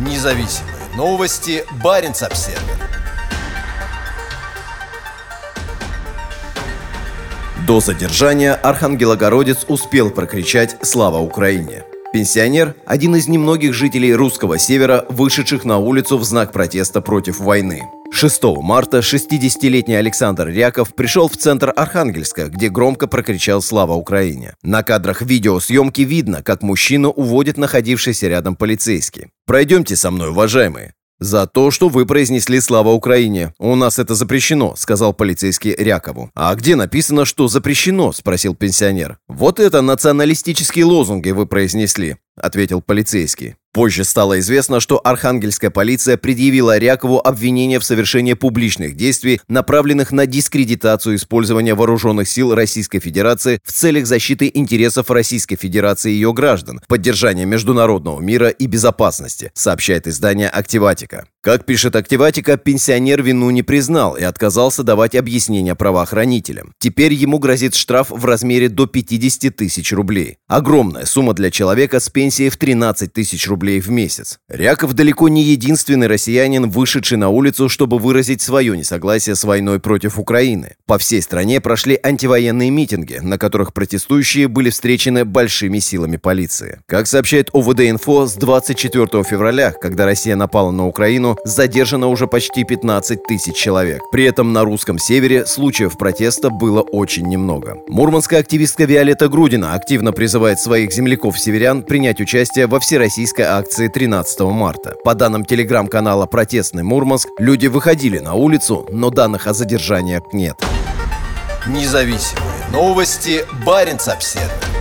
Независимые новости. Барин обсерва До задержания архангелогородец успел прокричать «Слава Украине!». Пенсионер – один из немногих жителей русского севера, вышедших на улицу в знак протеста против войны. 6 марта 60-летний Александр Ряков пришел в центр Архангельска, где громко прокричал «Слава Украине!». На кадрах видеосъемки видно, как мужчину уводит находившийся рядом полицейский. «Пройдемте со мной, уважаемые!» «За то, что вы произнесли «Слава Украине». У нас это запрещено», — сказал полицейский Рякову. «А где написано, что запрещено?» — спросил пенсионер. «Вот это националистические лозунги вы произнесли», — ответил полицейский. Позже стало известно, что архангельская полиция предъявила Рякову обвинение в совершении публичных действий, направленных на дискредитацию использования вооруженных сил Российской Федерации в целях защиты интересов Российской Федерации и ее граждан, поддержания международного мира и безопасности, сообщает издание «Активатика». Как пишет Активатика, пенсионер вину не признал и отказался давать объяснения правоохранителям. Теперь ему грозит штраф в размере до 50 тысяч рублей. Огромная сумма для человека с пенсией в 13 тысяч рублей в месяц. Ряков далеко не единственный россиянин, вышедший на улицу, чтобы выразить свое несогласие с войной против Украины. По всей стране прошли антивоенные митинги, на которых протестующие были встречены большими силами полиции. Как сообщает ОВД-инфо, с 24 февраля, когда Россия напала на Украину, задержано уже почти 15 тысяч человек. При этом на русском севере случаев протеста было очень немного. Мурманская активистка Виолетта Грудина активно призывает своих земляков-северян принять участие во всероссийской акции 13 марта. По данным телеграм-канала «Протестный Мурманск», люди выходили на улицу, но данных о задержаниях нет. Независимые новости. Барин обседный.